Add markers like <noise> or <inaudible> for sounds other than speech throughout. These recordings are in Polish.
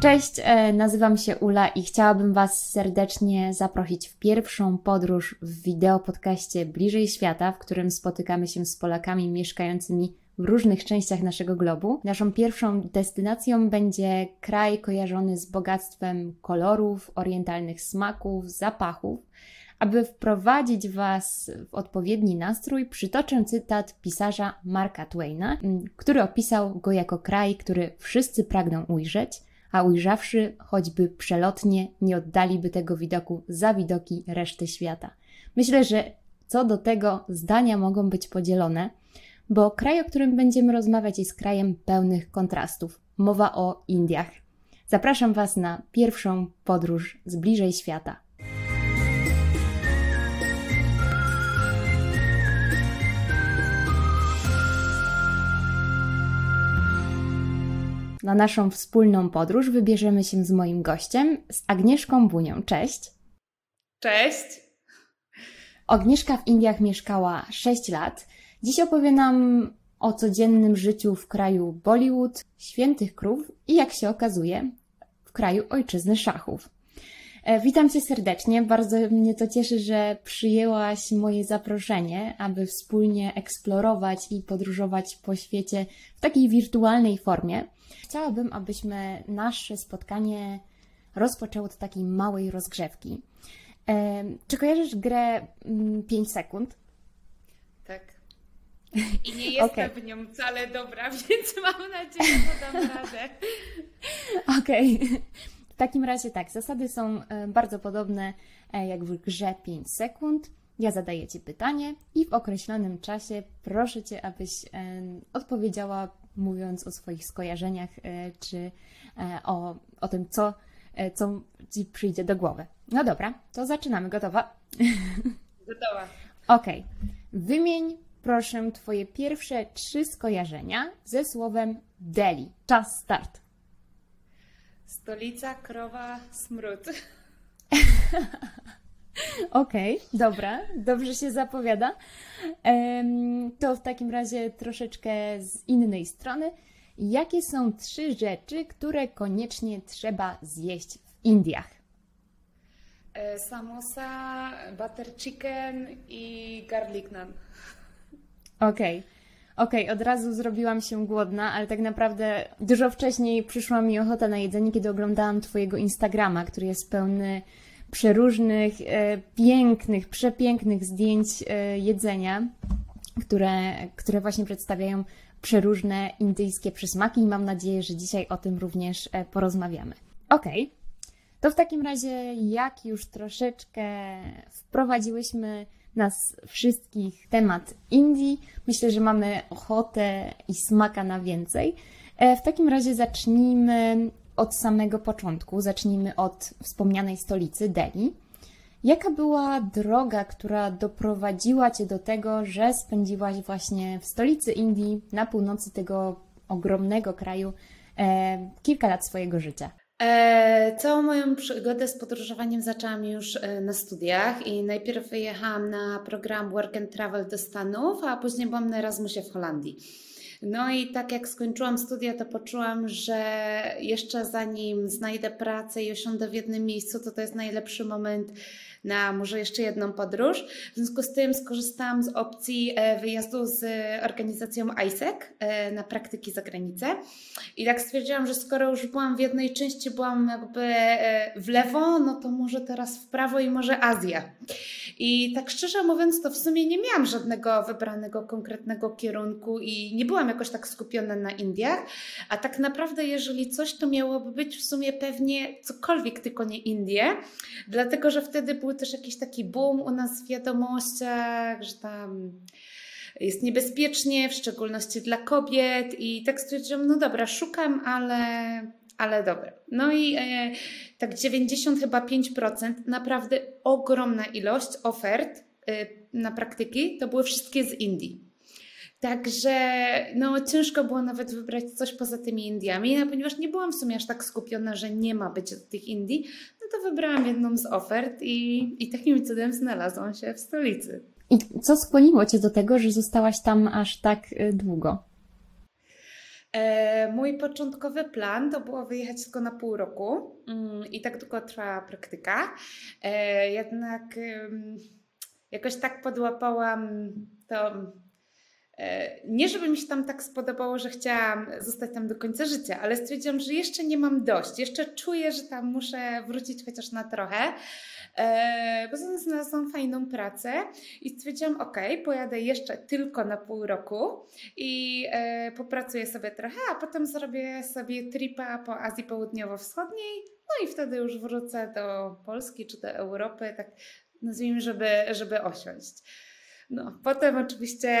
Cześć, e, nazywam się Ula i chciałabym Was serdecznie zaprosić w pierwszą podróż w wideo podcaście Bliżej Świata, w którym spotykamy się z Polakami mieszkającymi w różnych częściach naszego globu. Naszą pierwszą destynacją będzie kraj kojarzony z bogactwem kolorów, orientalnych smaków, zapachów. Aby wprowadzić Was w odpowiedni nastrój, przytoczę cytat pisarza Marka Twaina, który opisał go jako kraj, który wszyscy pragną ujrzeć, a ujrzawszy choćby przelotnie, nie oddaliby tego widoku za widoki reszty świata. Myślę, że co do tego zdania mogą być podzielone, bo kraj, o którym będziemy rozmawiać, jest krajem pełnych kontrastów. Mowa o Indiach. Zapraszam Was na pierwszą podróż z bliżej świata. Na naszą wspólną podróż wybierzemy się z moim gościem, z Agnieszką Bunią. Cześć. Cześć. Agnieszka w Indiach mieszkała 6 lat. Dziś opowie nam o codziennym życiu w kraju Bollywood, świętych krów i jak się okazuje, w kraju ojczyzny szachów. E, witam Cię serdecznie. Bardzo mnie to cieszy, że przyjęłaś moje zaproszenie, aby wspólnie eksplorować i podróżować po świecie w takiej wirtualnej formie. Chciałabym, abyśmy nasze spotkanie rozpoczęło od takiej małej rozgrzewki. E, czy kojarzysz grę 5 mm, sekund? Tak. <laughs> I nie jestem okay. w nią wcale dobra, <laughs> więc mam nadzieję, że dam radę. Okej. Okay. W takim razie tak, zasady są e, bardzo podobne e, jak w grze 5 sekund. Ja zadaję Ci pytanie i w określonym czasie proszę Cię, abyś odpowiedziała mówiąc o swoich skojarzeniach, e, czy e, o, o tym, co, e, co Ci przyjdzie do głowy. No dobra, to zaczynamy. Gotowa? Gotowa. <laughs> Okej. Okay. Wymień proszę Twoje pierwsze trzy skojarzenia ze słowem Delhi. Czas start. Stolica, krowa, smród. <laughs> Okej, okay, dobra, dobrze się zapowiada. To w takim razie troszeczkę z innej strony. Jakie są trzy rzeczy, które koniecznie trzeba zjeść w Indiach? E, samosa, butter chicken i garlic naan. Okej. Okay. Okej, okay, od razu zrobiłam się głodna, ale tak naprawdę dużo wcześniej przyszła mi ochota na jedzenie, kiedy oglądałam Twojego Instagrama, który jest pełny przeróżnych, e, pięknych, przepięknych zdjęć e, jedzenia, które, które właśnie przedstawiają przeróżne indyjskie przysmaki i mam nadzieję, że dzisiaj o tym również e, porozmawiamy. Ok, to w takim razie, jak już troszeczkę wprowadziłyśmy nas wszystkich temat Indii, myślę, że mamy ochotę i smaka na więcej. W takim razie zacznijmy od samego początku. Zacznijmy od wspomnianej stolicy Delhi. Jaka była droga, która doprowadziła Cię do tego, że spędziłaś właśnie w stolicy Indii, na północy tego ogromnego kraju, e, kilka lat swojego życia? E, całą moją przygodę z podróżowaniem zaczęłam już e, na studiach i najpierw wyjechałam na program Work and Travel do Stanów, a później byłam na Erasmusie w Holandii. No i tak jak skończyłam studia, to poczułam, że jeszcze zanim znajdę pracę i osiądę w jednym miejscu, to to jest najlepszy moment na może jeszcze jedną podróż. W związku z tym skorzystałam z opcji e, wyjazdu z organizacją ISEC e, na praktyki za granicę. I tak stwierdziłam, że skoro już byłam w jednej części, byłam jakby e, w lewo, no to może teraz w prawo i może Azja. I tak szczerze mówiąc, to w sumie nie miałam żadnego wybranego konkretnego kierunku i nie byłam jakoś tak skupiona na Indiach, a tak naprawdę jeżeli coś, to miałoby być w sumie pewnie cokolwiek, tylko nie Indie, dlatego, że wtedy był też jakiś taki boom u nas w wiadomościach, że tam jest niebezpiecznie, w szczególności dla kobiet i tak stwierdziłam, no dobra, szukam, ale, ale dobra. No i e, tak 90 chyba 5%, naprawdę ogromna ilość ofert e, na praktyki, to były wszystkie z Indii. Także no, ciężko było nawet wybrać coś poza tymi Indiami, no, ponieważ nie byłam w sumie aż tak skupiona, że nie ma być tych Indii, to wybrałam jedną z ofert i, i takim cudem znalazłam się w stolicy. I co skłoniło Cię do tego, że zostałaś tam aż tak y, długo? E, mój początkowy plan to było wyjechać tylko na pół roku mm, i tak długo trwała praktyka. E, jednak jakoś tak podłapałam to nie, żeby mi się tam tak spodobało, że chciałam zostać tam do końca życia, ale stwierdziłam, że jeszcze nie mam dość. Jeszcze czuję, że tam muszę wrócić chociaż na trochę. E, bo znalazłam fajną pracę i stwierdziłam, ok, pojadę jeszcze tylko na pół roku i e, popracuję sobie trochę, a potem zrobię sobie tripa po Azji Południowo-Wschodniej, no i wtedy już wrócę do Polski czy do Europy, tak nazwijmy, żeby, żeby osiąść. No, potem oczywiście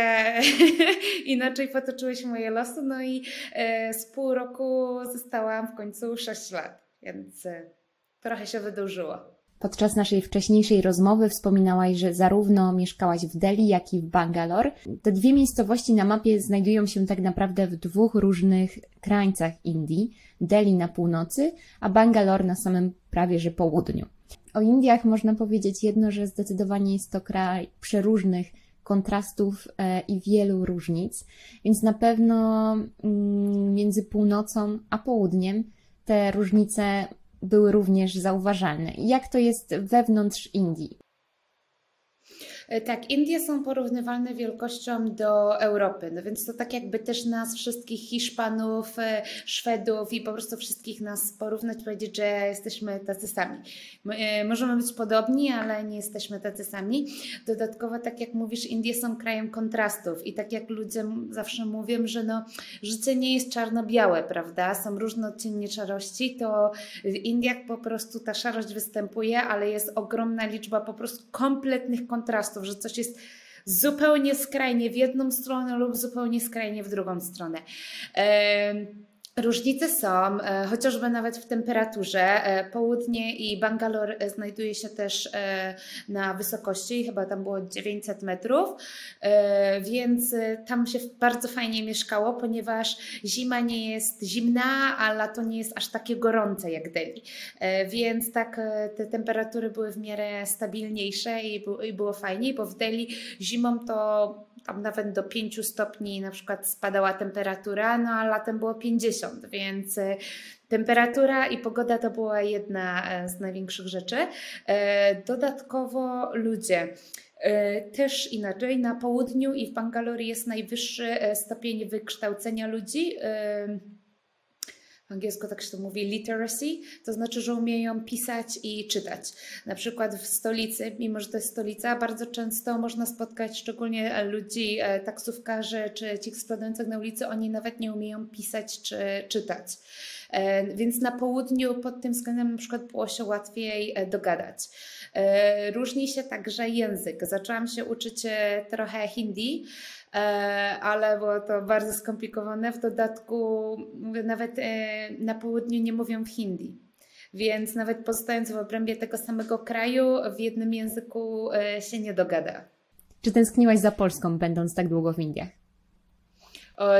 <laughs> inaczej potoczyły się moje losy, no i e, z pół roku zostałam w końcu 6 lat, więc e, trochę się wydłużyło. Podczas naszej wcześniejszej rozmowy wspominałaś, że zarówno mieszkałaś w Delhi, jak i w Bangalore. Te dwie miejscowości na mapie znajdują się tak naprawdę w dwóch różnych krańcach Indii. Delhi na północy, a Bangalore na samym prawie że południu. O Indiach można powiedzieć jedno, że zdecydowanie jest to kraj przeróżnych kontrastów e, i wielu różnic, więc na pewno mm, między północą a południem te różnice były również zauważalne. Jak to jest wewnątrz Indii? E, tak, Indie są porównywalne wielkością do Europy, no więc to tak jakby też nas wszystkich Hiszpanów, e, Szwedów i po prostu wszystkich nas porównać, powiedzieć, że jesteśmy tacy sami. E, możemy być podobni, ale nie jesteśmy tacy sami. Dodatkowo, tak jak mówisz, Indie są krajem kontrastów i tak jak ludzie zawsze mówią, że no, życie nie jest czarno-białe, prawda? Są różne odcienie szarości, to w Indiach po prostu ta szarość występuje, ale jest ogromna liczba po prostu kompletnych kontrastów że coś jest zupełnie skrajnie w jedną stronę lub zupełnie skrajnie w drugą stronę. Różnice są, e, chociażby nawet w temperaturze. E, południe i Bangalore e, znajduje się też na wysokości, chyba tam było 900 metrów, więc tam się bardzo fajnie mieszkało, ponieważ zima nie jest zimna, a lato nie jest aż takie gorące jak Delhi. Więc tak te temperatury były w miarę stabilniejsze i było fajniej, bo w Delhi zimą to tam nawet do 5 stopni na przykład spadała temperatura, no a latem było 50, więc e, temperatura i pogoda to była jedna e, z największych rzeczy. E, dodatkowo ludzie. Też inaczej, na południu i w Bangalore jest najwyższy stopień wykształcenia ludzi w angielsku tak się to mówi literacy, to znaczy, że umieją pisać i czytać. Na przykład w stolicy, mimo że to jest stolica, bardzo często można spotkać szczególnie ludzi, e, taksówkarzy czy ci sprzedających na ulicy, oni nawet nie umieją pisać czy czytać. E, więc na południu pod tym względem na przykład było się łatwiej e, dogadać. Różni się także język. Zaczęłam się uczyć trochę hindi, E, ale było to bardzo skomplikowane. W dodatku nawet e, na południu nie mówią w hindi. Więc nawet pozostając w obrębie tego samego kraju, w jednym języku e, się nie dogada. Czy tęskniłaś za Polską, będąc tak długo w Indiach?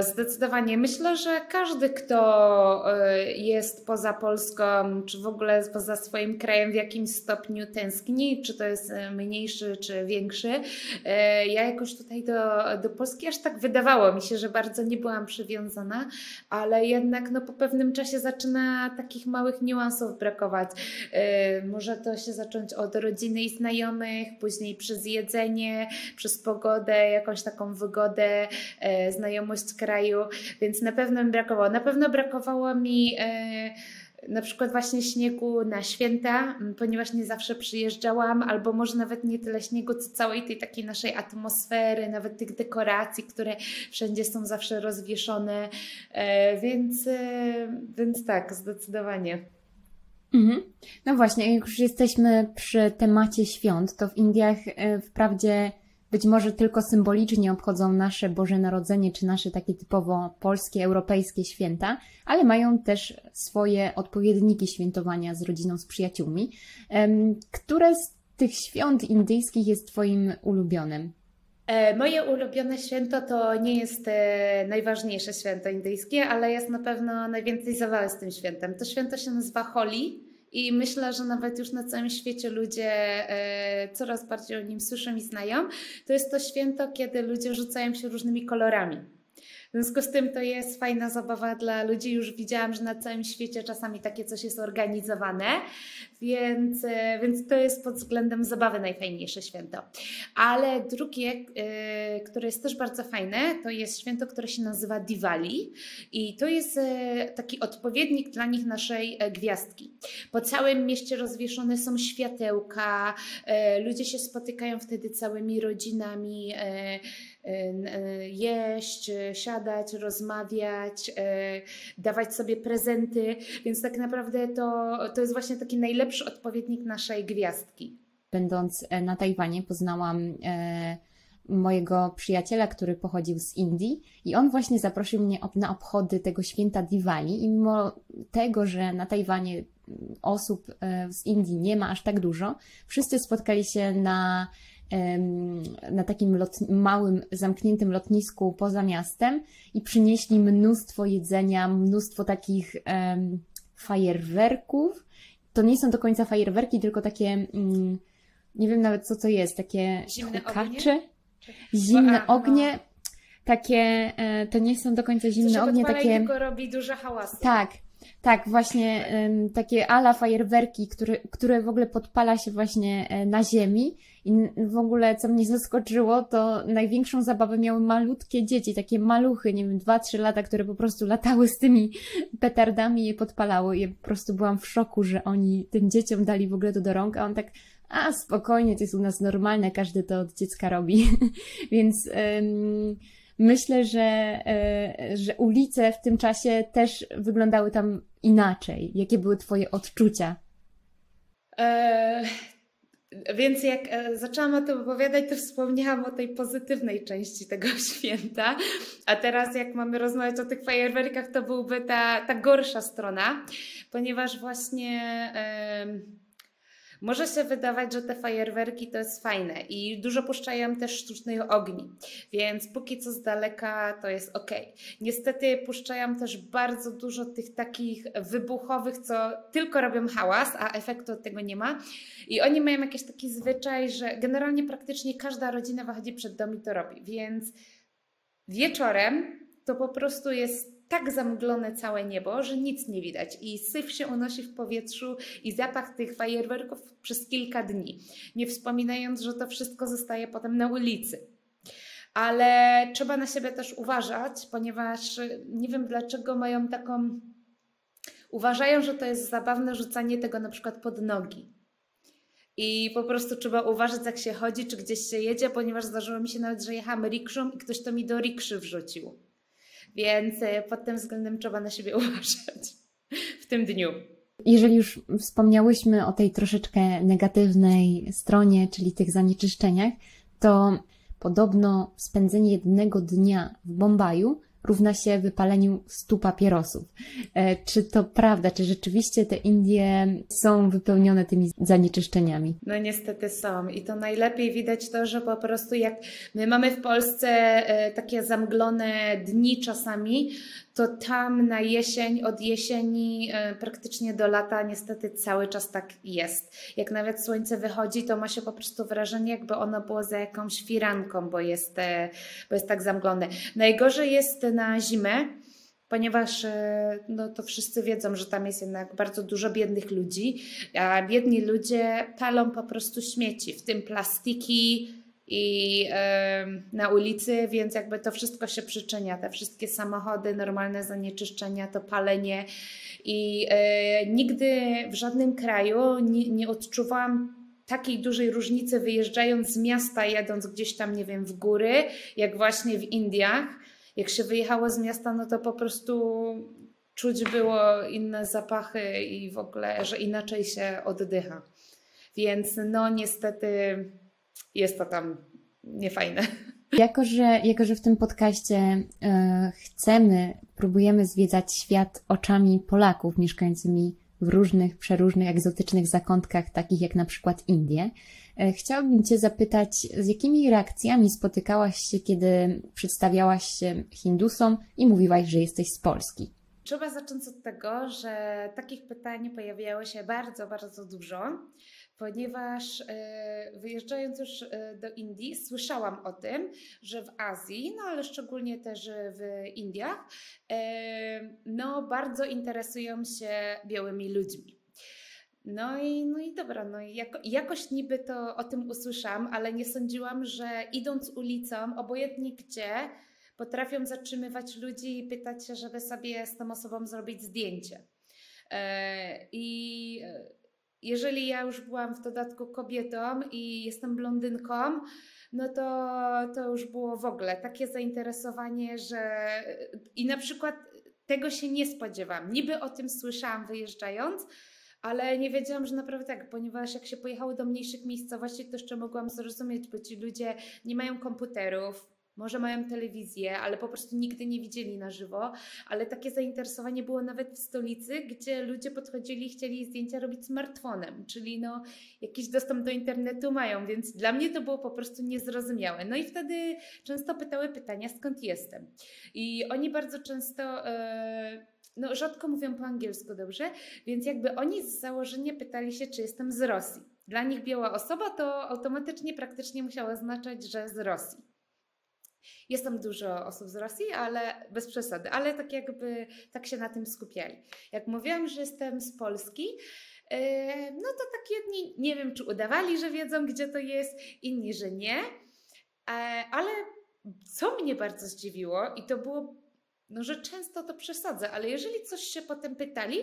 Zdecydowanie. Myślę, że każdy, kto e, jest poza Polską, czy w ogóle poza swoim krajem w jakimś stopniu tęskni, czy to jest e, mniejszy, czy większy. E, ja jakoś tutaj do, do Polski aż tak wydawało mi się, że bardzo nie byłam przywiązana, ale jednak no, po pewnym czasie zaczyna takich małych niuansów brakować. Może to się zacząć od rodziny i znajomych, później przez jedzenie, przez pogodę, jakąś taką wygodę, znajomość kraju, więc na pewno mi brakowało. Na pewno brakowało mi e, na przykład właśnie śniegu na święta, ponieważ nie zawsze przyjeżdżałam, albo może nawet nie tyle śniegu, co całej tej takiej naszej atmosfery, nawet tych dekoracji, które wszędzie są zawsze rozwieszone, e, więc, e, więc tak, zdecydowanie. Mhm. No właśnie, jak już jesteśmy przy temacie świąt, to w Indiach wprawdzie być może tylko symbolicznie obchodzą nasze Boże Narodzenie czy nasze takie typowo polskie, europejskie święta, ale mają też swoje odpowiedniki świętowania z rodziną, z przyjaciółmi. Które z tych świąt indyjskich jest Twoim ulubionym? E, moje ulubione święto to nie jest e, najważniejsze święto indyjskie, ale jest na pewno najwięcej zabawy z tym świętem. To święto się nazywa Holi i myślę, że nawet już na całym świecie ludzie e, coraz bardziej o nim słyszą i znają. To jest to święto, kiedy ludzie rzucają się różnymi kolorami. W związku z tym to jest fajna zabawa dla ludzi. Już widziałam, że na całym świecie czasami takie coś jest organizowane, więc, e, więc to jest pod względem zabawy najfajniejsze święto. Ale drugie, e, które jest też bardzo fajne, to jest święto, które się nazywa Diwali i to jest e, taki odpowiednik dla nich naszej gwiazdki. Po całym mieście rozwieszone są światełka, ludzie się spotykają wtedy całymi rodzinami jeść, siadać, rozmawiać, dawać sobie prezenty, więc tak naprawdę to, to jest właśnie taki najlepszy odpowiednik naszej gwiazdki. Będąc e, na Tajwanie, poznałam e, mojego przyjaciela, który pochodził z Indii i on właśnie zaprosił mnie na obchody tego święta Diwali i mimo tego, że na Tajwanie osób e, z Indii nie ma aż tak dużo, wszyscy spotkali się na na takim małym, zamkniętym lotnisku poza miastem i przynieśli mnóstwo jedzenia, mnóstwo takich um, fajerwerków. To nie są do końca fajerwerki, tylko takie, um, nie wiem nawet co to jest, takie zimne ognie? Zimne A, ognie. No. Takie, e, to nie są do końca zimne ognie, takie. tylko robi duże hałasy. Tak, tak, właśnie takie ala fajerwerki, które, które w ogóle podpala się właśnie e, na ziemi. I w ogóle, co mnie zaskoczyło, to największą zabawę miały malutkie dzieci, takie maluchy, nie wiem, 2-3 lata, które po prostu latały z tymi petardami i je podpalały. I ja po prostu byłam w szoku, że oni tym dzieciom dali w ogóle to do rąk, a on tak, a spokojnie, to jest u nas normalne, każdy to od dziecka robi. <laughs> Więc. Um, myślę, że, e, że ulice w tym czasie też wyglądały tam inaczej. Jakie były Twoje odczucia? E, więc jak e, zaczęłam o tym opowiadać, to wspomniałam o tej pozytywnej części tego <laughs> święta. A teraz, jak mamy rozmawiać o tych fajerwerkach, to byłby ta, ta gorsza strona, ponieważ właśnie. Może się wydawać, że te fajerwerki to jest fajne i dużo puszczają też sztucznych ogni, więc póki co z daleka to jest ok. Niestety puszczają też bardzo dużo tych takich wybuchowych, co tylko robią hałas, a efektu od tego nie ma. I oni mają jakiś taki zwyczaj, że generalnie praktycznie każda rodzina wychodzi przed dom i to robi, więc wieczorem to po prostu jest tak zamglone całe niebo, że nic nie widać i syf się unosi w powietrzu i zapach tych fajerwerków przez kilka dni. Nie wspominając, że to wszystko zostaje potem na ulicy. Ale trzeba na siebie też uważać, ponieważ nie wiem dlaczego mają taką. Uważają, że to jest zabawne rzucanie tego na przykład pod nogi. I po prostu trzeba uważać, jak się chodzi, czy gdzieś się jedzie, ponieważ zdarzyło mi się nawet, że jechałam rikszą i ktoś to mi do rikszy wrzucił. Więc e, pod tym względem trzeba na siebie <laughs> uważać w tym dniu. Jeżeli już wspomniałyśmy o tej troszeczkę negatywnej stronie, czyli tych zanieczyszczeniach, to podobno spędzenie jednego dnia w Bombaju równa się wypaleniu stu papierosów. E, czy to prawda? Czy rzeczywiście te Indie są wypełnione tymi zanieczyszczeniami? No niestety są i to najlepiej widać to, że po prostu jak my mamy w Polsce e, takie zamglone dni czasami, to tam na jesień, od jesieni e, praktycznie do lata niestety cały czas tak jest. Jak nawet słońce wychodzi, to ma się po prostu wrażenie, jakby ono było za jakąś firanką, bo jest, bo jest tak zamglone. Najgorzej jest na zimę, ponieważ e, no, to wszyscy wiedzą, że tam jest jednak bardzo dużo biednych ludzi, a biedni ludzie palą po prostu śmieci, w tym plastiki, i na ulicy, więc jakby to wszystko się przyczynia, te wszystkie samochody, normalne zanieczyszczenia, to palenie i e, nigdy w żadnym kraju nie, nie odczuwałam takiej dużej różnicy wyjeżdżając z miasta, jadąc gdzieś tam, nie wiem, w góry, jak właśnie w Indiach. Jak się wyjechało z miasta, no to po prostu czuć było inne zapachy i w ogóle, że inaczej się oddycha. Więc no niestety jest to tam niefajne. <laughs> Jako że, jako, że w tym podcaście e, chcemy, próbujemy zwiedzać świat oczami Polaków mieszkającymi w różnych, przeróżnych, egzotycznych zakątkach, takich jak na przykład Indie, chciałabym Cię zapytać, z jakimi reakcjami spotykałaś się, kiedy przedstawiałaś się Hindusom i mówiłaś, że jesteś z Polski? Trzeba zacząć od tego, że takich pytań pojawiało się bardzo, bardzo dużo ponieważ e, wyjeżdżając już e, do Indii, słyszałam o tym, że w Azji, no ale szczególnie też w Indiach, e, no bardzo interesują się białymi ludźmi. No i, no i dobra, no i jako, jakoś niby to o tym usłyszałam, ale nie sądziłam, że idąc ulicą, obojętnie gdzie, potrafią zatrzymywać ludzi i pytać się, żeby sobie z tą osobą zrobić zdjęcie. I jeżeli ja już byłam w dodatku kobietą i jestem blondynką, no to, to już było w ogóle takie zainteresowanie, że i na przykład tego się nie spodziewam. Niby o tym słyszałam wyjeżdżając, ale nie wiedziałam, że naprawdę tak, ponieważ jak się pojechało do mniejszych miejscowości, to jeszcze mogłam zrozumieć, bo ci ludzie nie mają komputerów, może mają telewizję, ale po prostu nigdy nie widzieli na żywo. Ale takie zainteresowanie było nawet w stolicy, gdzie ludzie podchodzili i chcieli zdjęcia robić smartfonem, czyli no, jakiś dostęp do internetu mają, więc dla mnie to było po prostu niezrozumiałe. No i wtedy często pytały pytania, skąd jestem. I oni bardzo często. Yy, no, rzadko mówią po angielsku dobrze, więc jakby oni z założenia pytali się, czy jestem z Rosji. Dla nich biała osoba to automatycznie praktycznie musiała oznaczać, że z Rosji. Jest tam dużo osób z Rosji, ale bez przesady, ale tak jakby tak się na tym skupiali. Jak mówiłam, że jestem z Polski, e, no to tak jedni nie wiem, czy udawali, że wiedzą, gdzie to jest, inni, że nie. E, ale co mnie bardzo zdziwiło, i to było, no że często to przesadzę, ale jeżeli coś się potem pytali,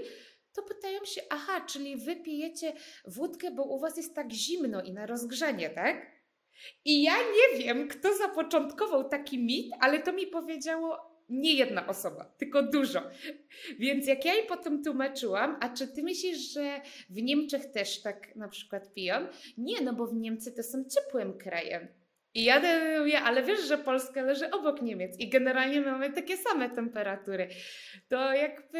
to pytają się, aha, czyli wy pijecie wódkę, bo u was jest tak zimno i na rozgrzenie, tak? I ja nie wiem, kto zapoczątkował taki mit, ale to mi powiedziało nie jedna osoba, tylko dużo. Więc jak ja jej potem tłumaczyłam, a czy ty myślisz, że w Niemczech też tak na przykład piją? Nie, no bo w Niemcy to są ciepłym krajem. I ja mówię, ale wiesz, że Polska leży obok Niemiec i generalnie mamy takie same temperatury. To jakby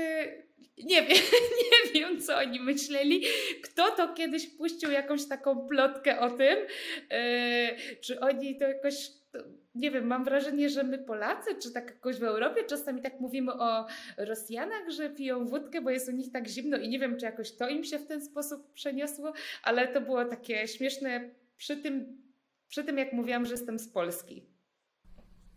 nie wiem, <laughs> nie wiem, co oni myśleli. Kto to kiedyś puścił jakąś taką plotkę o tym? Yy, czy oni to jakoś, nie wiem, mam wrażenie, że my Polacy, czy tak jakoś w Europie czasami tak mówimy o Rosjanach, że piją wódkę, bo jest u nich tak zimno i nie wiem, czy jakoś to im się w ten sposób przeniosło, ale to było takie śmieszne przy tym, przy tym jak mówiłam, że jestem z Polski.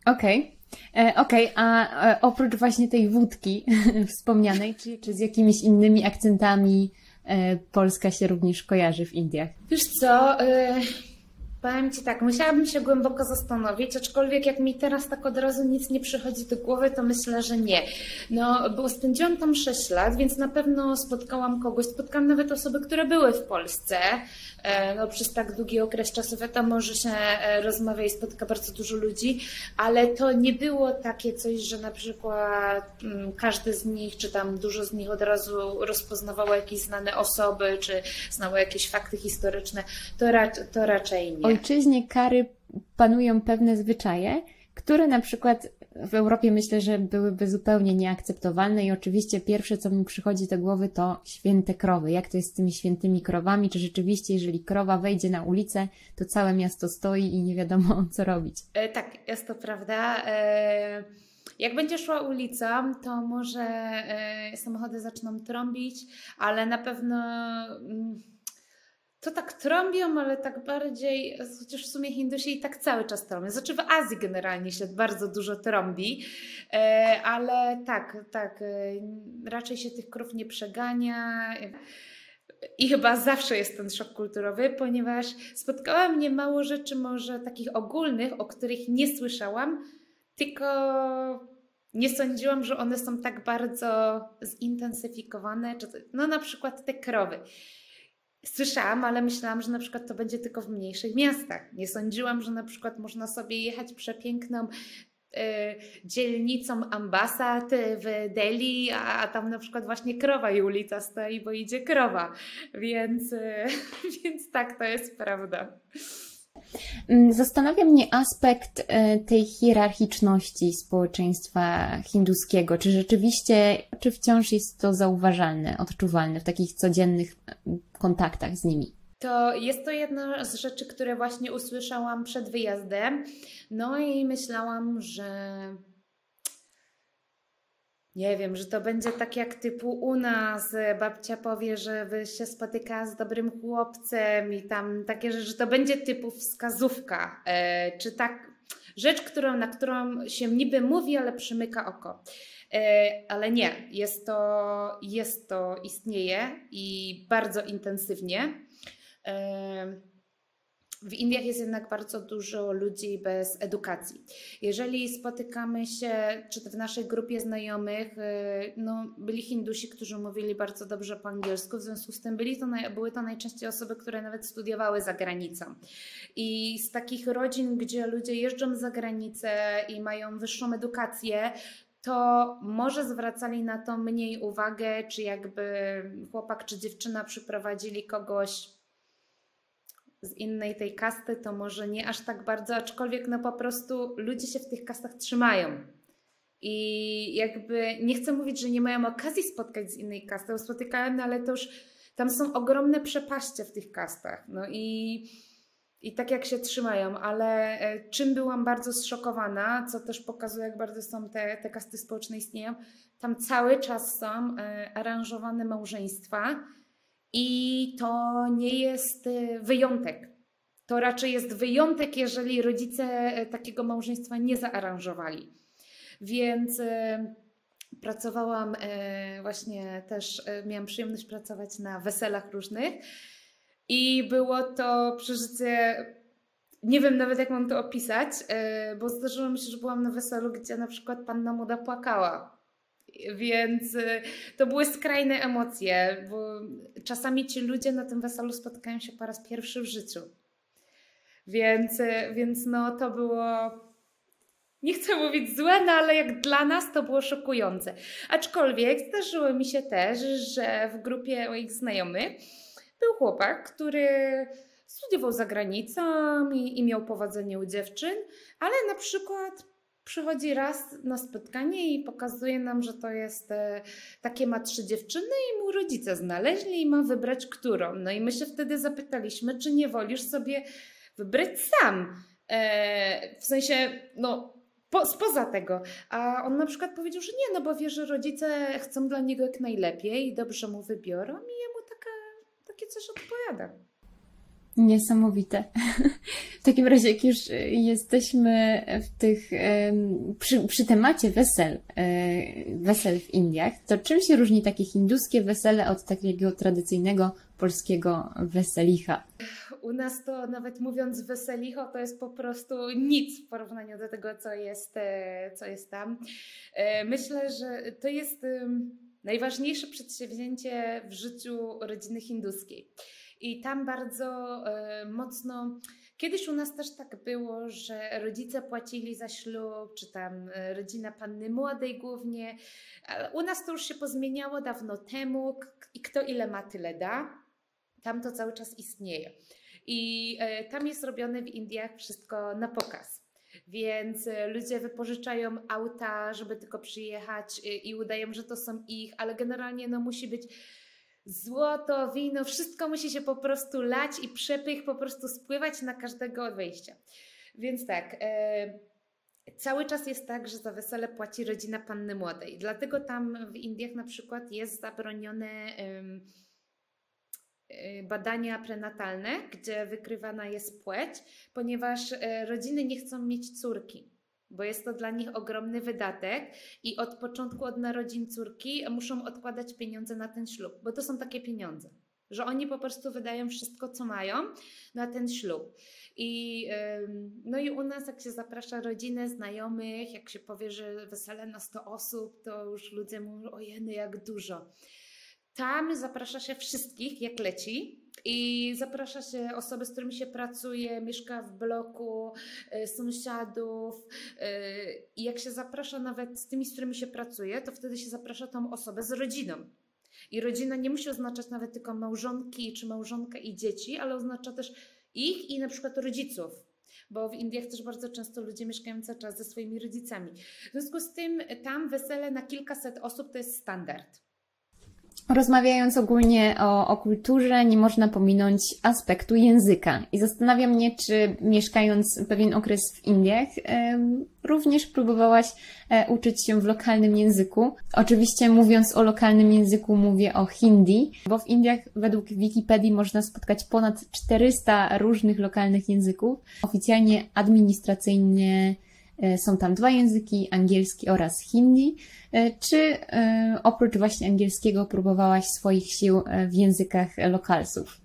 Okej. Okay. E, okej, okay. a e, oprócz właśnie tej wódki <laughs> wspomnianej, czy, czy z jakimiś innymi akcentami e, Polska się również kojarzy w Indiach? Wiesz co, powiem Ci tak, musiałabym się głęboko zastanowić, aczkolwiek jak mi teraz tak od razu nic nie przychodzi do głowy, to myślę, że nie. No, bo spędziłam tam 6 lat, więc na pewno spotkałam kogoś, spotkałam nawet osoby, które były w Polsce, E, no, przez tak długi okres czasu wiadomo, że się e, rozmawia i spotyka bardzo dużo ludzi, ale to nie było takie coś, że na przykład mm, każdy z nich, czy tam dużo z nich od razu rozpoznawało jakieś znane osoby, czy znało jakieś fakty historyczne. To, to raczej nie. Ojczyźnie kary panują pewne zwyczaje, które na przykład w Europie myślę, że byłyby zupełnie nieakceptowalne i oczywiście pierwsze, co mi przychodzi do głowy, to święte krowy. Jak to jest z tymi świętymi krowami? Czy rzeczywiście, jeżeli krowa wejdzie na ulicę, to całe miasto stoi i nie wiadomo, <laughs> co robić? E, tak, jest to prawda. E... Jak będzie szła ulicą, to może e, samochody zaczną trąbić, ale na pewno mm, to tak trąbią, ale tak bardziej, chociaż w sumie Hindusi i tak cały czas trąbią. Znaczy w Azji generalnie się bardzo dużo trąbi, e, ale tak, tak, e, raczej się tych krów nie przegania. I chyba zawsze jest ten szok kulturowy, ponieważ spotkała mnie mało rzeczy może takich ogólnych, o których nie słyszałam, tylko nie sądziłam, że one są tak bardzo zintensyfikowane. No na przykład te krowy. Słyszałam, ale myślałam, że na przykład to będzie tylko w mniejszych miastach. Nie sądziłam, że na przykład można sobie jechać przepiękną y, dzielnicą ambasad w Delhi, a, tam na przykład właśnie krowa i ulica stoi, bo idzie krowa. Więc, y, <laughs> więc tak, to jest prawda. Mm, zastanawia mnie aspekt e, tej hierarchiczności społeczeństwa hinduskiego. Czy rzeczywiście, czy wciąż jest to zauważalne, odczuwalne w takich codziennych e, kontaktach z nimi? To jest to jedna z rzeczy, które właśnie usłyszałam przed wyjazdem. No i myślałam, że nie wiem, że to będzie tak jak typu u nas, babcia powie, że się spotyka z dobrym chłopcem i tam takie rzeczy, że to będzie typu wskazówka, e, czy tak, rzecz, którą, na którą się niby mówi, ale przymyka oko. E, ale nie, jest to, jest to, istnieje i bardzo intensywnie. W Indiach jest jednak bardzo dużo ludzi bez edukacji. Jeżeli spotykamy się, czy to w naszej grupie znajomych, y, no, byli Hindusi, którzy mówili bardzo dobrze po angielsku, w związku z tym byli to, były to najczęściej osoby, które nawet studiowały za granicą. I z takich rodzin, gdzie ludzie jeżdżą za granicę i mają wyższą edukację, to może zwracali na to mniej uwagę, czy jakby chłopak czy dziewczyna przyprowadzili kogoś z innej tej kasty, to może nie aż tak bardzo, aczkolwiek no po prostu ludzie się w tych kastach trzymają. I jakby nie chcę mówić, że nie mają okazji spotkać z innej kasty, bo spotykałem, no ale to już tam są ogromne przepaście w tych kastach. No i, i tak jak się trzymają, ale e, czym byłam bardzo zszokowana, co też pokazuje, jak bardzo są te, te kasty społeczne istnieją, tam cały czas są e, aranżowane małżeństwa i to nie jest y, wyjątek. To raczej jest wyjątek, jeżeli rodzice y, takiego małżeństwa nie zaaranżowali. Więc y, pracowałam właśnie też, miałam przyjemność pracować na weselach różnych i było to przeżycie nie wiem nawet jak mam to opisać, bo zdarzyło mi się, że byłam na weselu, gdzie na przykład panna młoda płakała więc y, to były skrajne emocje, bo czasami ci ludzie na tym weselu spotkają się po raz pierwszy w życiu. Więc, y, więc no to było, nie chcę mówić złe, no ale jak dla nas to było szokujące. Aczkolwiek zdarzyło mi się też, że w grupie moich znajomych był chłopak, który studiował za granicą i, i miał powodzenie u dziewczyn, ale na przykład przychodzi raz na spotkanie i pokazuje nam, że to jest e, takie ma trzy dziewczyny i mu rodzice znaleźli i ma wybrać którą. No i my się wtedy zapytaliśmy, czy nie wolisz sobie wybrać sam. E, w sensie, no po, spoza tego. A on na przykład powiedział, że nie, no bo wie, że rodzice chcą dla niego jak najlepiej i dobrze mu wybiorą i jemu taka, takie coś odpowiada. Niesamowite. W takim razie, jak już jesteśmy w tych, przy, przy temacie wesel, e, wesel w Indiach, to czym się różni takie hinduskie wesele od takiego tradycyjnego polskiego weselicha? U nas to nawet mówiąc weselicho, to jest po prostu nic w porównaniu do tego, co jest, e, co jest tam. E, myślę, że to jest najważniejsze przedsięwzięcie w życiu rodziny hinduskiej. I tam bardzo y, mocno. Kiedyś u nas też tak było, że rodzice płacili za ślub, czy tam e, rodzina panny młodej głównie. Ale u nas to już się pozmieniało dawno temu i kto ile ma, tyle da. Tam to cały czas istnieje. I y, tam jest robione w Indiach wszystko na pokaz. Więc ludzie wypożyczają auta, żeby tylko przyjechać i udają, że to są ich, ale generalnie no, musi być złoto, wino, wszystko musi się po prostu lać i przepych po prostu spływać na każdego wejścia. Więc tak, e, cały czas jest tak, że za wesele płaci rodzina panny młodej. Dlatego tam w Indiach na przykład jest zabronione e, badania prenatalne, gdzie wykrywana jest płeć, ponieważ e, rodziny nie chcą mieć córki bo jest to dla nich ogromny wydatek i od początku, od narodzin córki muszą odkładać pieniądze na ten ślub, bo to są takie pieniądze, że oni po prostu wydają wszystko, co mają na ten ślub. I, no i u nas, jak się zaprasza rodzinę, znajomych, jak się powie, że wesele na 100 osób, to już ludzie mówią, ojeny, jak dużo. Tam zaprasza się wszystkich, jak leci, i zaprasza się osoby, z którymi się pracuje, mieszka w bloku, y, sąsiadów. Y, I jak się zaprasza nawet z tymi, z którymi się pracuje, to wtedy się zaprasza tą osobę z rodziną. I rodzina nie musi oznaczać nawet tylko małżonki czy małżonka i dzieci, ale oznacza też ich i na przykład rodziców. Bo w Indiach też bardzo często ludzie mieszkają cały czas ze swoimi rodzicami. W związku z tym tam wesele na kilkaset osób to jest standard. Rozmawiając ogólnie o, o kulturze, nie można pominąć aspektu języka. I zastanawia mnie, czy mieszkając pewien okres w Indiach, również próbowałaś e, uczyć się w lokalnym języku. Oczywiście mówiąc o lokalnym języku mówię o hindi, bo w Indiach według Wikipedii można spotkać ponad 400 różnych lokalnych języków. Oficjalnie administracyjnie e, są tam dwa języki, angielski oraz hindi. E, czy e, oprócz właśnie angielskiego próbowałaś swoich sił e, w językach lokalsów?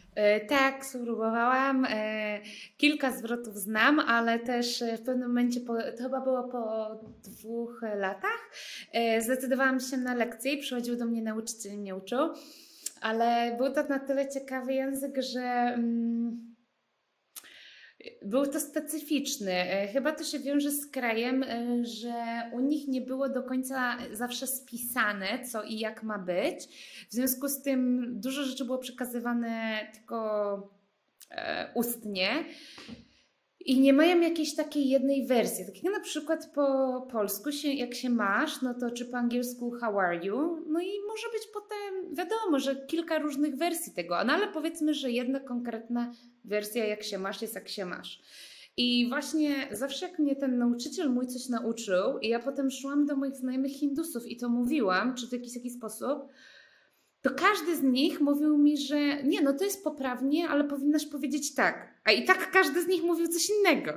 Tak, spróbowałam. Kilka zwrotów znam, ale też w pewnym momencie, to chyba było po dwóch latach, zdecydowałam się na lekcję i przychodził do mnie nauczyciel mnie uczył. Ale był to na tyle ciekawy język, że. Mm, był to specyficzny. E, chyba to się wiąże z krajem, e, że u nich nie było do końca zawsze spisane, co i jak ma być. W związku z tym dużo rzeczy było przekazywane tylko e, ustnie. I nie mają jakiejś takiej jednej wersji. Tak jak na przykład po polsku, się, jak się masz, no to czy po angielsku how are you? No i może być potem, wiadomo, że kilka różnych wersji tego, no ale powiedzmy, że jedna konkretna wersja jak się masz jest jak się masz. I właśnie zawsze jak mnie ten nauczyciel mój coś nauczył i ja potem szłam do moich znajomych hindusów i to mówiłam, czy w jakiś, jakiś sposób, to każdy z nich mówił mi, że nie, no to jest poprawnie, ale powinnaś powiedzieć tak. A i tak każdy z nich mówił coś innego.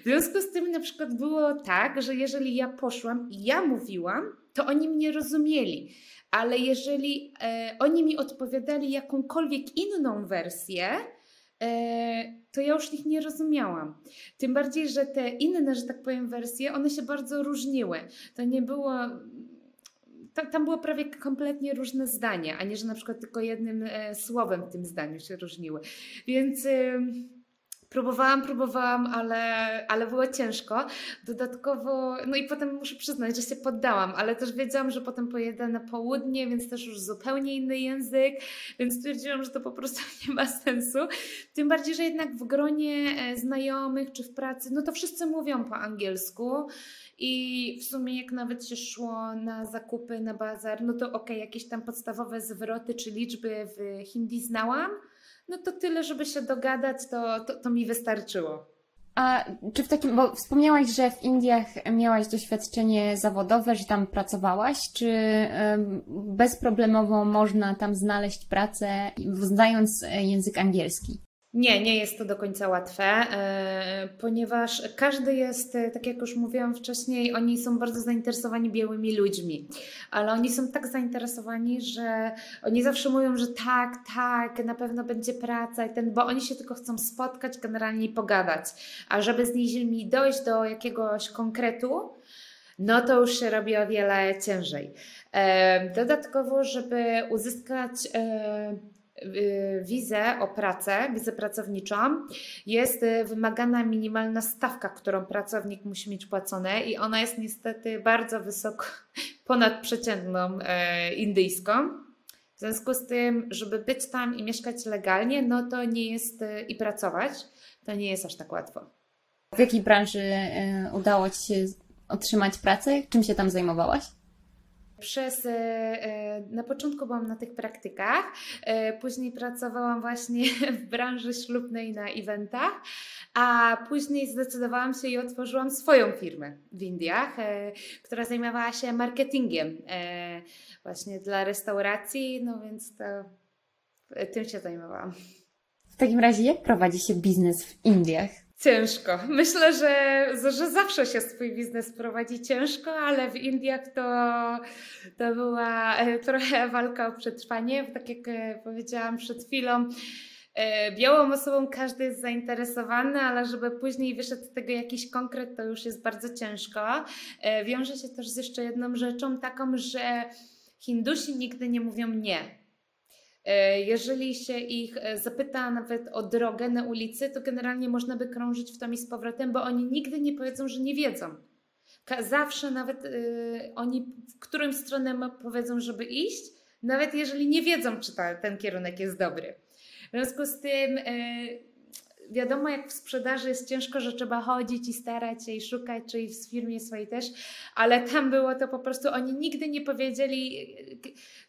W związku z tym na przykład było tak, że jeżeli ja poszłam i ja mówiłam, to oni mnie rozumieli. Ale jeżeli e, oni mi odpowiadali jakąkolwiek inną wersję, e, to ja już ich nie rozumiałam. Tym bardziej, że te inne, że tak powiem, wersje, one się bardzo różniły. To nie było tam było prawie kompletnie różne zdania, a nie, że na przykład tylko jednym e, słowem w tym zdaniu się różniły. Więc próbowałam, próbowałam, ale, ale było ciężko. Dodatkowo, no i potem muszę przyznać, że się poddałam, ale też wiedziałam, że potem pojedę na południe, więc też już zupełnie inny język, więc stwierdziłam, że to po prostu <laughs> nie ma sensu. Tym bardziej, że jednak w gronie e, znajomych czy w pracy, no to wszyscy mówią po angielsku i w sumie jak nawet się szło na zakupy, na bazar, no to ok, jakieś tam podstawowe zwroty czy liczby w hindi znałam, no to tyle, żeby się dogadać, to, to, to mi wystarczyło. A czy w takim, bo wspomniałaś, że w Indiach miałaś doświadczenie zawodowe, że tam pracowałaś, czy bezproblemowo można tam znaleźć pracę, znając język angielski? Nie, nie jest to do końca łatwe, e, ponieważ każdy jest, e, tak jak już mówiłam wcześniej, oni są bardzo zainteresowani białymi ludźmi, ale oni są tak zainteresowani, że oni zawsze mówią, że tak, tak, na pewno będzie praca, i ten, bo oni się tylko chcą spotkać, generalnie i pogadać, a żeby z nimi dojść do jakiegoś konkretu, no to już się robi o wiele ciężej. E, dodatkowo, żeby uzyskać wizę o pracę, wizę pracowniczą, jest y, wymagana minimalna stawka, którą pracownik musi mieć płacone i ona jest niestety bardzo wysoko, <laughs> ponad przeciętną e, indyjską. W związku z tym, żeby być tam i mieszkać legalnie, no to nie jest y, i pracować, to nie jest aż tak łatwo. W jakiej branży e, udało Ci się otrzymać pracę? Czym się tam zajmowałaś? Przez, e, e, na początku byłam na tych praktykach, e, później pracowałam właśnie <laughs> w branży ślubnej na eventach, a później zdecydowałam się i otworzyłam swoją firmę w Indiach, która zajmowała się marketingiem właśnie dla restauracji, no więc to tym się zajmowałam. W takim razie jak prowadzi się biznes w Indiach? Ciężko. Myślę, że, że zawsze się swój biznes prowadzi ciężko, ale w Indiach to, to była e, trochę walka o przetrwanie. Tak jak e, powiedziałam przed chwilą, e, białą osobą każdy jest zainteresowany, ale żeby później wyszedł z tego jakiś konkret, to już jest bardzo ciężko. Wiąże się też z jeszcze jedną rzeczą, taką, że Hindusi nigdy nie mówią nie jeżeli się ich e, zapyta nawet o drogę na ulicy, to generalnie można by krążyć w tam i z powrotem, bo oni nigdy nie powiedzą, że nie wiedzą. Zawsze nawet y, oni w którą stronę powiedzą, żeby iść, nawet jeżeli nie wiedzą, czy ta, ten kierunek jest dobry. W związku z tym wiadomo, jak w sprzedaży jest ciężko, że trzeba chodzić i starać się i szukać, czyli w firmie swojej też, ale tam było to po prostu, oni nigdy nie powiedzieli,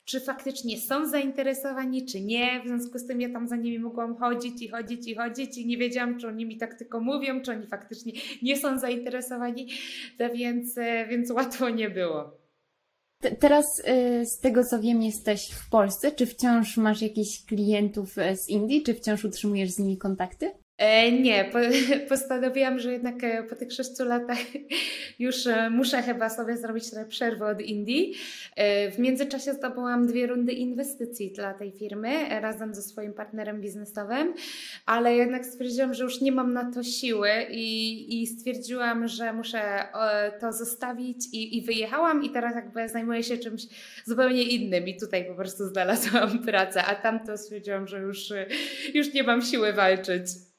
czy faktycznie są zainteresowani, czy nie. W związku z tym ja tam za nimi mogłam chodzić i chodzić i chodzić i nie wiedziałam, czy oni mi tak tylko mówią, czy oni faktycznie nie są zainteresowani, więc, e, więc łatwo nie było. Teraz y, z tego co wiem, jesteś w Polsce. Czy wciąż masz jakichś klientów e, z Indii? Czy wciąż utrzymujesz z nimi kontakty? E, nie, po, <laughs> postanowiłam, że jednak e, po tych sześciu latach <laughs> już e, muszę chyba sobie zrobić przerwę od Indii. W międzyczasie zdobyłam dwie rundy inwestycji dla tej firmy razem ze swoim partnerem biznesowym, ale jednak stwierdziłam, że już nie mam na to siły i, i stwierdziłam, że muszę to zostawić i, i wyjechałam i teraz jakby zajmuję się czymś zupełnie innym i tutaj po prostu znalazłam <laughs> pracę, a tam to stwierdziłam, że już, już nie mam siły walczyć.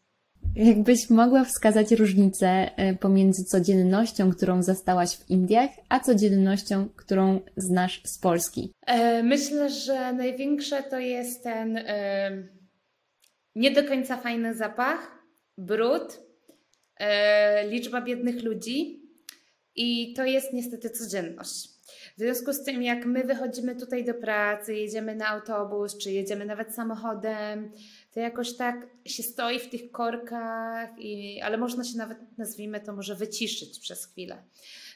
Jakbyś mogła wskazać różnicę e, pomiędzy codziennością, którą zastałaś w Indiach, a codziennością, którą znasz z Polski? E, myślę, że największe to jest ten e, nie do końca fajny zapach, brud, liczba biednych ludzi i to jest niestety codzienność. W związku z tym, jak my wychodzimy tutaj do pracy, jedziemy na autobus, czy jedziemy nawet samochodem, to jakoś tak się stoi w tych korkach, i, ale można się nawet, nazwijmy to, może wyciszyć przez chwilę.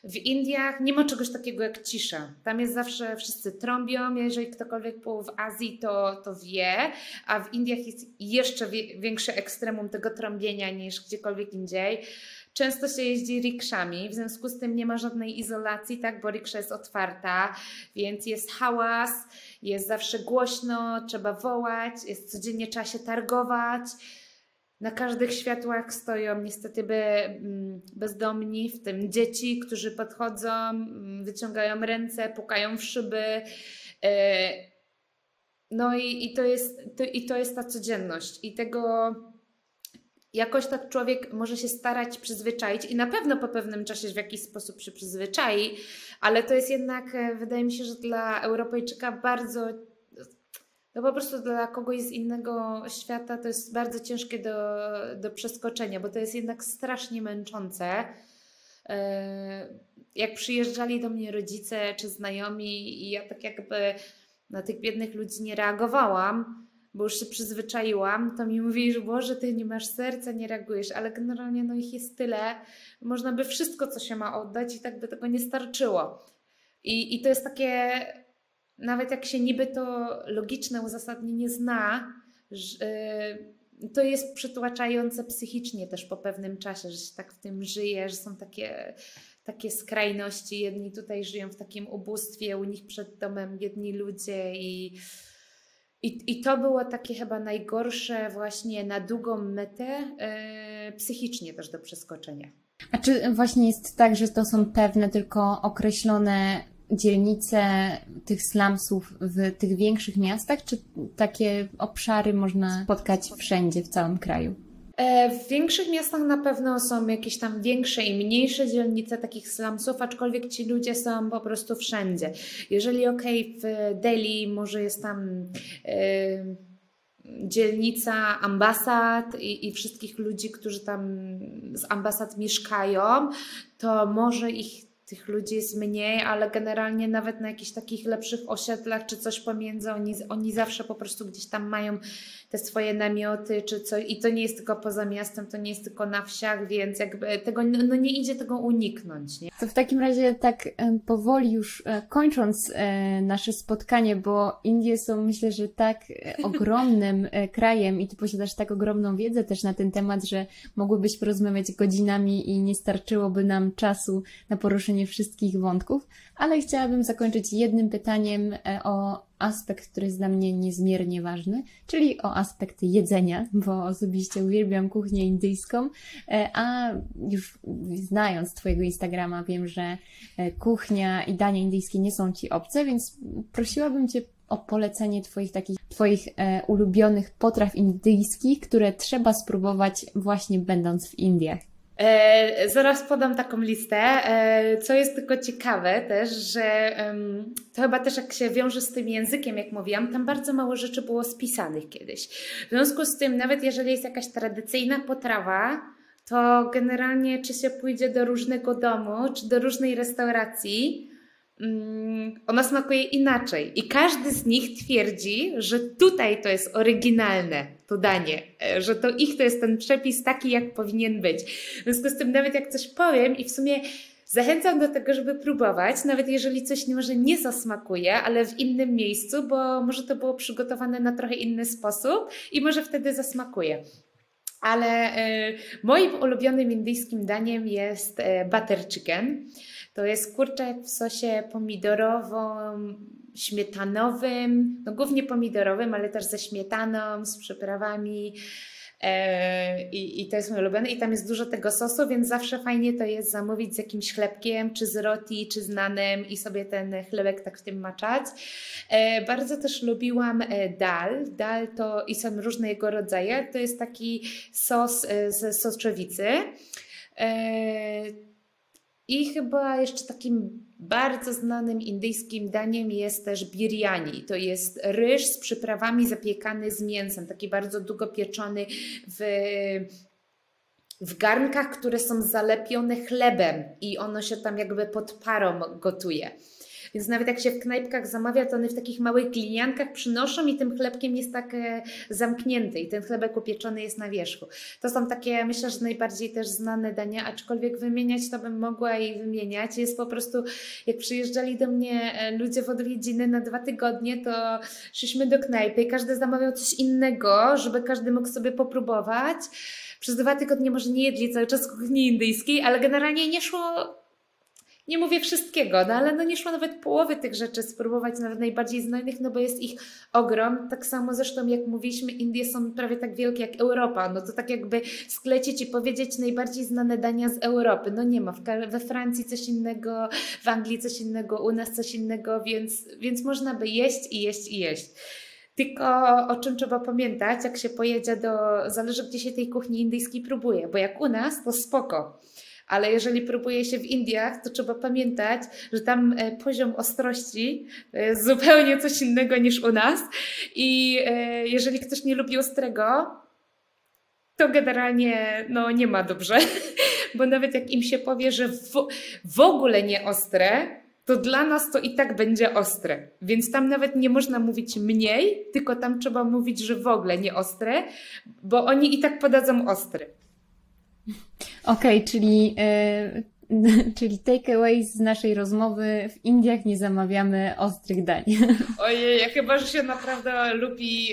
W Indiach nie ma czegoś takiego jak cisza. Tam jest zawsze wszyscy trąbią. Jeżeli ktokolwiek był w Azji, to, to wie, a w Indiach jest jeszcze większy ekstremum tego trąbienia niż gdziekolwiek indziej. Często się jeździ rikszami, w związku z tym nie ma żadnej izolacji, tak, bo riksza jest otwarta, więc jest hałas, jest zawsze głośno, trzeba wołać, jest codziennie trzeba się targować. Na każdych światłach stoją niestety mm, bezdomni, w tym dzieci, którzy podchodzą, mm, wyciągają ręce, pukają w szyby. E, no i, i, to, jest, to, i to jest ta codzienność. I tego jakoś tak człowiek może się starać przyzwyczaić i na pewno po pewnym czasie w jakiś sposób się przyzwyczai, ale to jest jednak, e, wydaje mi się, że dla Europejczyka bardzo no po prostu dla kogoś z innego świata to jest bardzo ciężkie do, do przeskoczenia, bo to jest jednak strasznie męczące. E, jak przyjeżdżali do mnie rodzice czy znajomi, i ja tak jakby na tych biednych ludzi nie reagowałam, bo już się przyzwyczaiłam, to mi mówili, że Boże, ty nie masz serca, nie reagujesz, ale generalnie no ich jest tyle, można by wszystko, co się ma oddać i tak by tego nie starczyło. I, i to jest takie, nawet jak się niby to logiczne uzasadnienie zna, że, to jest przytłaczające psychicznie też po pewnym czasie, że się tak w tym żyje, że są takie, takie skrajności. Jedni tutaj żyją w takim ubóstwie, u nich przed domem biedni ludzie i i, I to było takie chyba najgorsze właśnie na długą metę, yy, psychicznie też do przeskoczenia. A czy właśnie jest tak, że to są pewne tylko określone dzielnice tych slumsów w tych większych miastach, czy takie obszary można spotkać wszędzie w całym kraju? E, w większych miastach na pewno są jakieś tam większe i mniejsze dzielnice takich slumsów, aczkolwiek ci ludzie są po prostu wszędzie. Jeżeli ok, w Delhi może jest tam yy, dzielnica ambasad i, i wszystkich ludzi, którzy tam z ambasad mieszkają, to może ich tych ludzi jest mniej, ale generalnie nawet na jakichś takich lepszych osiedlach czy coś pomiędzy, oni, oni zawsze po prostu gdzieś tam mają te swoje namioty czy coś i to nie jest tylko poza miastem, to nie jest tylko na wsiach, więc jakby tego, no, nie idzie tego uniknąć. Nie? To w takim razie tak e, powoli już e, kończąc e, nasze spotkanie, bo Indie są myślę, że tak <laughs> ogromnym krajem i Ty posiadasz tak ogromną wiedzę też na ten temat, że mogłybyśmy porozmawiać godzinami i nie starczyłoby nam czasu na poruszenie wszystkich wątków, ale chciałabym zakończyć jednym pytaniem o aspekt, który jest dla mnie niezmiernie ważny, czyli o aspekt jedzenia, bo osobiście uwielbiam kuchnię indyjską, e, a już znając Twojego Instagrama wiem, że e, kuchnia i dania indyjskie nie są Ci obce, więc prosiłabym Cię o polecenie Twoich takich, Twoich e, ulubionych potraw indyjskich, które trzeba spróbować właśnie będąc w Indiach. E, zaraz podam taką listę. E, co jest tylko ciekawe też, że to chyba też jak się wiąże z tym językiem, jak mówiłam, tam bardzo mało rzeczy było spisanych kiedyś. W związku z tym, nawet jeżeli jest jakaś tradycyjna potrawa, to generalnie czy się pójdzie do różnego domu, czy do różnej restauracji, ona smakuje inaczej. I każdy z nich twierdzi, że tutaj to jest oryginalne, to danie, e, że to ich to jest ten przepis taki, jak powinien być. W związku z tym, nawet jak coś powiem i w sumie Zachęcam do tego, żeby próbować, nawet jeżeli coś może nie zasmakuje, ale w innym miejscu, bo może to było przygotowane na trochę inny sposób i może wtedy zasmakuje. Ale y, moim ulubionym indyjskim daniem jest y, butter chicken. To jest kurczak w sosie pomidorowym, śmietanowym, no głównie pomidorowym, ale też ze śmietaną, z przyprawami. E, I, I to jest mój ulubiony. I tam jest dużo tego sosu, więc zawsze fajnie to jest zamówić z jakimś chlebkiem, czy z roti, czy z nanem i sobie ten chlebek tak w tym maczać. E, bardzo też lubiłam e, dal. Dal to i są różne jego rodzaje. To jest taki sos z soczewicy. I chyba jeszcze takim bardzo znanym indyjskim daniem jest też biryani. To jest ryż z przyprawami zapiekany z mięsem, taki bardzo długo pieczony w, w garnkach, które są zalepione chlebem i ono się tam jakby pod parą gotuje. Więc nawet jak się w knajpkach zamawia, to one w takich małych gliniankach przynoszą i tym chlebkiem jest tak e, zamknięty i ten chlebek upieczony jest na wierzchu. To są takie, myślę, że najbardziej też znane dania, aczkolwiek wymieniać to bym mogła i wymieniać. Jest po prostu, jak przyjeżdżali do mnie e, ludzie w odwiedziny na dwa tygodnie, to szliśmy do knajpy i każdy zamawiał coś innego, żeby każdy mógł sobie popróbować. Przez dwa tygodnie może nie jedli cały czas kuchni indyjskiej, ale generalnie nie szło nie mówię wszystkiego, no ale no nie szło nawet połowy tych rzeczy spróbować, nawet najbardziej znajomych, no bo jest ich ogrom. Tak samo zresztą jak mówiliśmy, Indie są prawie tak wielkie jak Europa, no to tak jakby sklecić i powiedzieć najbardziej znane dania z Europy. No nie ma, we Francji coś innego, w Anglii coś innego, u nas coś innego, więc, więc można by jeść i jeść i jeść. Tylko o czym trzeba pamiętać, jak się pojedzie do, zależy gdzie się tej kuchni indyjskiej próbuje, bo jak u nas, to spoko ale jeżeli próbuje się w Indiach, to trzeba pamiętać, że tam e, poziom ostrości jest zupełnie coś innego niż u nas i e, jeżeli ktoś nie lubi ostrego, to generalnie no, nie ma dobrze, <laughs> bo nawet jak im się powie, że w, w ogóle nie ostre, to dla nas to i tak będzie ostre. Więc tam nawet nie można mówić mniej, tylko tam trzeba mówić, że w ogóle nie ostre, bo oni i tak podadzą ostry. Okej, okay, czyli, e, <laughs> czyli takeaway z naszej rozmowy w Indiach nie zamawiamy ostrych dań. <laughs> Ojej, chyba, że się naprawdę lubi,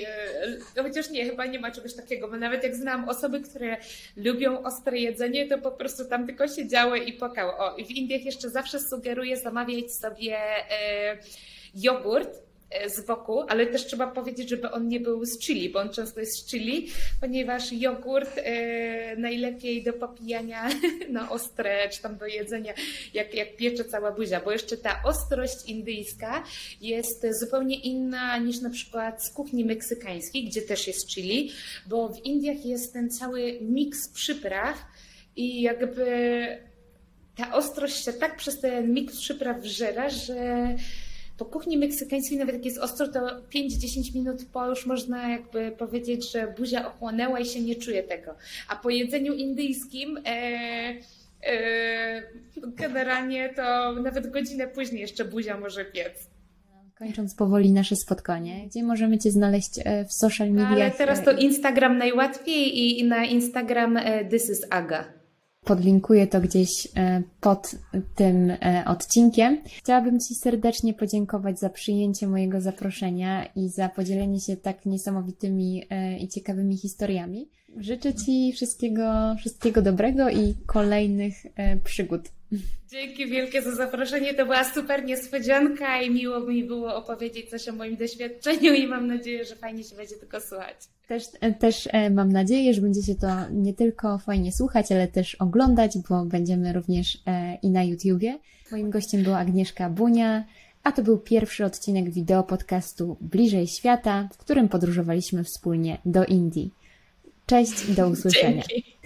no chociaż nie, chyba nie ma czegoś takiego, bo nawet jak znam osoby, które lubią ostre jedzenie, to po prostu tam tylko siedziały i pokały. O, i w Indiach jeszcze zawsze sugeruję zamawiać sobie e, jogurt, E, z boku, ale też trzeba powiedzieć, żeby on nie był z chili, bo on często jest z chili, ponieważ jogurt e, najlepiej do popijania <laughs> na ostre, czy tam do jedzenia, jak, jak piecze cała buzia, bo jeszcze ta ostrość indyjska jest zupełnie inna niż na przykład z kuchni meksykańskiej, gdzie też jest chili, bo w Indiach jest ten cały miks przypraw i jakby ta ostrość się tak przez ten miks przypraw wżera, że po kuchni meksykańskiej, nawet jak jest ostro, to 5-10 minut po już można jakby powiedzieć, że buzia ochłonęła i się nie czuje tego. A po jedzeniu indyjskim e, e, generalnie to nawet godzinę później jeszcze buzia może piec. Kończąc powoli nasze spotkanie, gdzie możemy Cię znaleźć e, w social mediach? Ale teraz to Instagram najłatwiej i na Instagram e, This is Aga. Podlinkuję to gdzieś e, pod tym e, odcinkiem. Chciałabym Ci serdecznie podziękować za przyjęcie mojego zaproszenia i za podzielenie się tak niesamowitymi e, i ciekawymi historiami. Życzę Ci wszystkiego, wszystkiego dobrego i kolejnych przygód. Dzięki wielkie za zaproszenie. To była super niespodzianka i miło mi było opowiedzieć coś o moim doświadczeniu i mam nadzieję, że fajnie się będzie tylko słuchać. Też, też e, mam nadzieję, że będzie się to nie tylko fajnie słuchać, ale też oglądać, bo będziemy również e, i na YouTubie. Moim gościem była Agnieszka Bunia, a to był pierwszy odcinek wideo podcastu Bliżej Świata, w którym podróżowaliśmy wspólnie do Indii. Cześć i do usłyszenia. Dzięki.